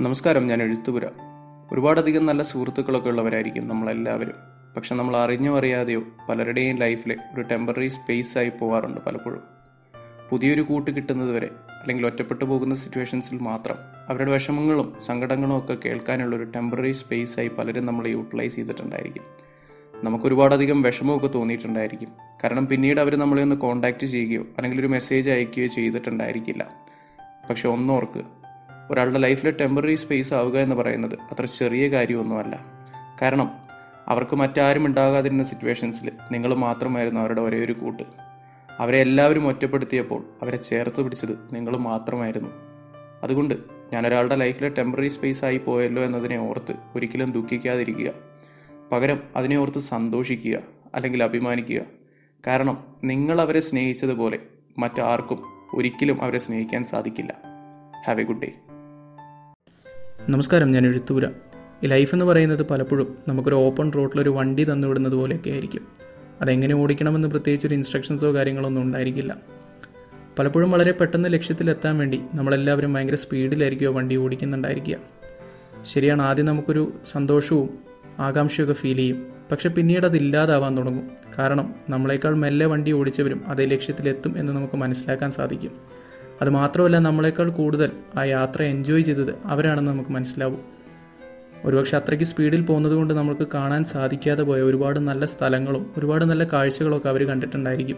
നമസ്കാരം ഞാൻ എഴുത്തുപുര. ഒരുപാടധികം നല്ല സുഹൃത്തുക്കളൊക്കെ ഉള്ളവരായിരിക്കും നമ്മളെല്ലാവരും. പക്ഷെ നമ്മൾ അറിഞ്ഞോ അറിയാതെയോ പലരുടെയും ലൈഫിലെ ഒരു ടെമ്പററി സ്പേസ് ആയി പോവാറുണ്ട് പലപ്പോഴും. പുതിയൊരു കൂട്ട് കിട്ടുന്നത് വരെ അല്ലെങ്കിൽ ഒറ്റപ്പെട്ടു പോകുന്ന സിറ്റുവേഷൻസിൽ മാത്രം അവരുടെ വിഷമങ്ങളും സങ്കടങ്ങളും ഒക്കെ കേൾക്കാനുള്ള ഒരു ടെമ്പററി സ്പേസ് ആയി പലരും നമ്മൾ യൂട്ടിലൈസ് ചെയ്തിട്ടുണ്ടായിരിക്കും. നമുക്ക് ഒരുപാടധികം വിഷമമൊക്കെ തോന്നിയിട്ടുണ്ടായിരിക്കും. കാരണം പിന്നീട് അവർ നമ്മളെ ഒന്ന് കോൺടാക്റ്റ് ചെയ്യുകയോ അല്ലെങ്കിൽ ഒരു മെസ്സേജ് അയക്കുകയോ ചെയ്തിട്ടുണ്ടായിരിക്കില്ല. പക്ഷെ ഒന്നോർക്ക് ഒരാളുടെ ലൈഫിൽ ടെമ്പററി സ്പേസ് ആവുക എന്ന് പറയുന്നത് അത്ര ചെറിയ കാര്യമൊന്നുമല്ല. കാരണം അവർക്ക് മറ്റാരും ഉണ്ടാകാതിരുന്ന സിറ്റുവേഷൻസിൽ നിങ്ങൾ മാത്രമായിരുന്നു അവരുടെ ഒരേ ഒരു കൂട്ട്. അവരെ എല്ലാവരും ഒറ്റപ്പെടുത്തിയപ്പോൾ അവരെ ചേർത്ത് പിടിച്ചത് നിങ്ങൾ മാത്രമായിരുന്നു. അതുകൊണ്ട് ഞാൻ ഒരാളുടെ ലൈഫിലെ ടെമ്പററി സ്പേസ് ആയി പോയല്ലോ എന്നതിനെ ഓർത്ത് ഒരിക്കലും ദുഃഖിക്കാതിരിക്കുക. പകരം അതിനെ ഓർത്ത് സന്തോഷിക്കുക അല്ലെങ്കിൽ അഭിമാനിക്കുക. കാരണം നിങ്ങൾ അവരെ സ്നേഹിച്ചതുപോലെ മറ്റാർക്കും ഒരിക്കലും അവരെ സ്നേഹിക്കാൻ സാധിക്കില്ല. ഹാവ് എ ഗുഡ് ഡേ നമസ്കാരം ഞാൻ എഴുത്തൂര. ലൈഫ് എന്ന് പറയുന്നത് പലപ്പോഴും നമുക്കൊരു ഓപ്പൺ റോഡിലൊരു വണ്ടി തന്നുവിടുന്നത് പോലെയൊക്കെ ആയിരിക്കും. അതെങ്ങനെ ഓടിക്കണമെന്ന് പ്രത്യേകിച്ച് ഒരു ഇൻസ്ട്രക്ഷൻസോ കാര്യങ്ങളോ ഒന്നും ഉണ്ടായിരിക്കില്ല. പലപ്പോഴും വളരെ പെട്ടെന്ന് ലക്ഷ്യത്തിലെത്താൻ വേണ്ടി നമ്മളെല്ലാവരും ഭയങ്കര സ്പീഡിലായിരിക്കുമോ വണ്ടി ഓടിക്കുന്നുണ്ടായിരിക്കുക. ശരിയാണ് ആദ്യം നമുക്കൊരു സന്തോഷവും ആകാംക്ഷയൊക്കെ ഫീൽ ചെയ്യും. പക്ഷെ പിന്നീട് അത് ഇല്ലാതാവാൻ തുടങ്ങും. കാരണം നമ്മളെക്കാൾ മെല്ലെ വണ്ടി ഓടിച്ചവരും അതേ ലക്ഷ്യത്തിലെത്തും എന്ന് നമുക്ക് മനസ്സിലാക്കാൻ സാധിക്കും. അത് മാത്രമല്ല നമ്മളെക്കാൾ കൂടുതൽ ആ യാത്ര എൻജോയ് ചെയ്തത് അവരാണെന്ന് നമുക്ക് മനസ്സിലാവും. ഒരുപക്ഷെ അത്രയ്ക്ക് സ്പീഡിൽ പോകുന്നത് കൊണ്ട് നമുക്ക് കാണാൻ സാധിക്കാതെ പോയ ഒരുപാട് നല്ല സ്ഥലങ്ങളും ഒരുപാട് നല്ല കാഴ്ചകളൊക്കെ അവർ കണ്ടിട്ടുണ്ടായിരിക്കും.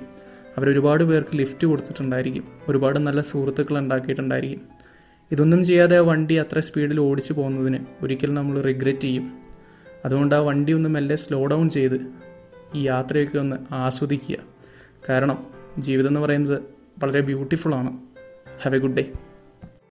അവർ ഒരുപാട് പേർക്ക് ലിഫ്റ്റ് കൊടുത്തിട്ടുണ്ടായിരിക്കും. ഒരുപാട് നല്ല സുഹൃത്തുക്കൾ ഉണ്ടാക്കിയിട്ടുണ്ടായിരിക്കും. ഇതൊന്നും ചെയ്യാതെ ആ വണ്ടി അത്ര സ്പീഡിൽ ഓടിച്ചു പോകുന്നതിന് ഒരിക്കലും നമ്മൾ റിഗ്രറ്റ് ചെയ്യും. അതുകൊണ്ട് ആ വണ്ടി ഒന്ന് മെല്ലെ സ്ലോ ഡൗൺ ചെയ്ത് ഈ യാത്രയൊക്കെ ഒന്ന് ആസ്വദിക്കുക. കാരണം ജീവിതം എന്ന് പറയുന്നത് വളരെ ബ്യൂട്ടിഫുൾ ആണ് ഹാവ് എ ഗുഡ് ഡേ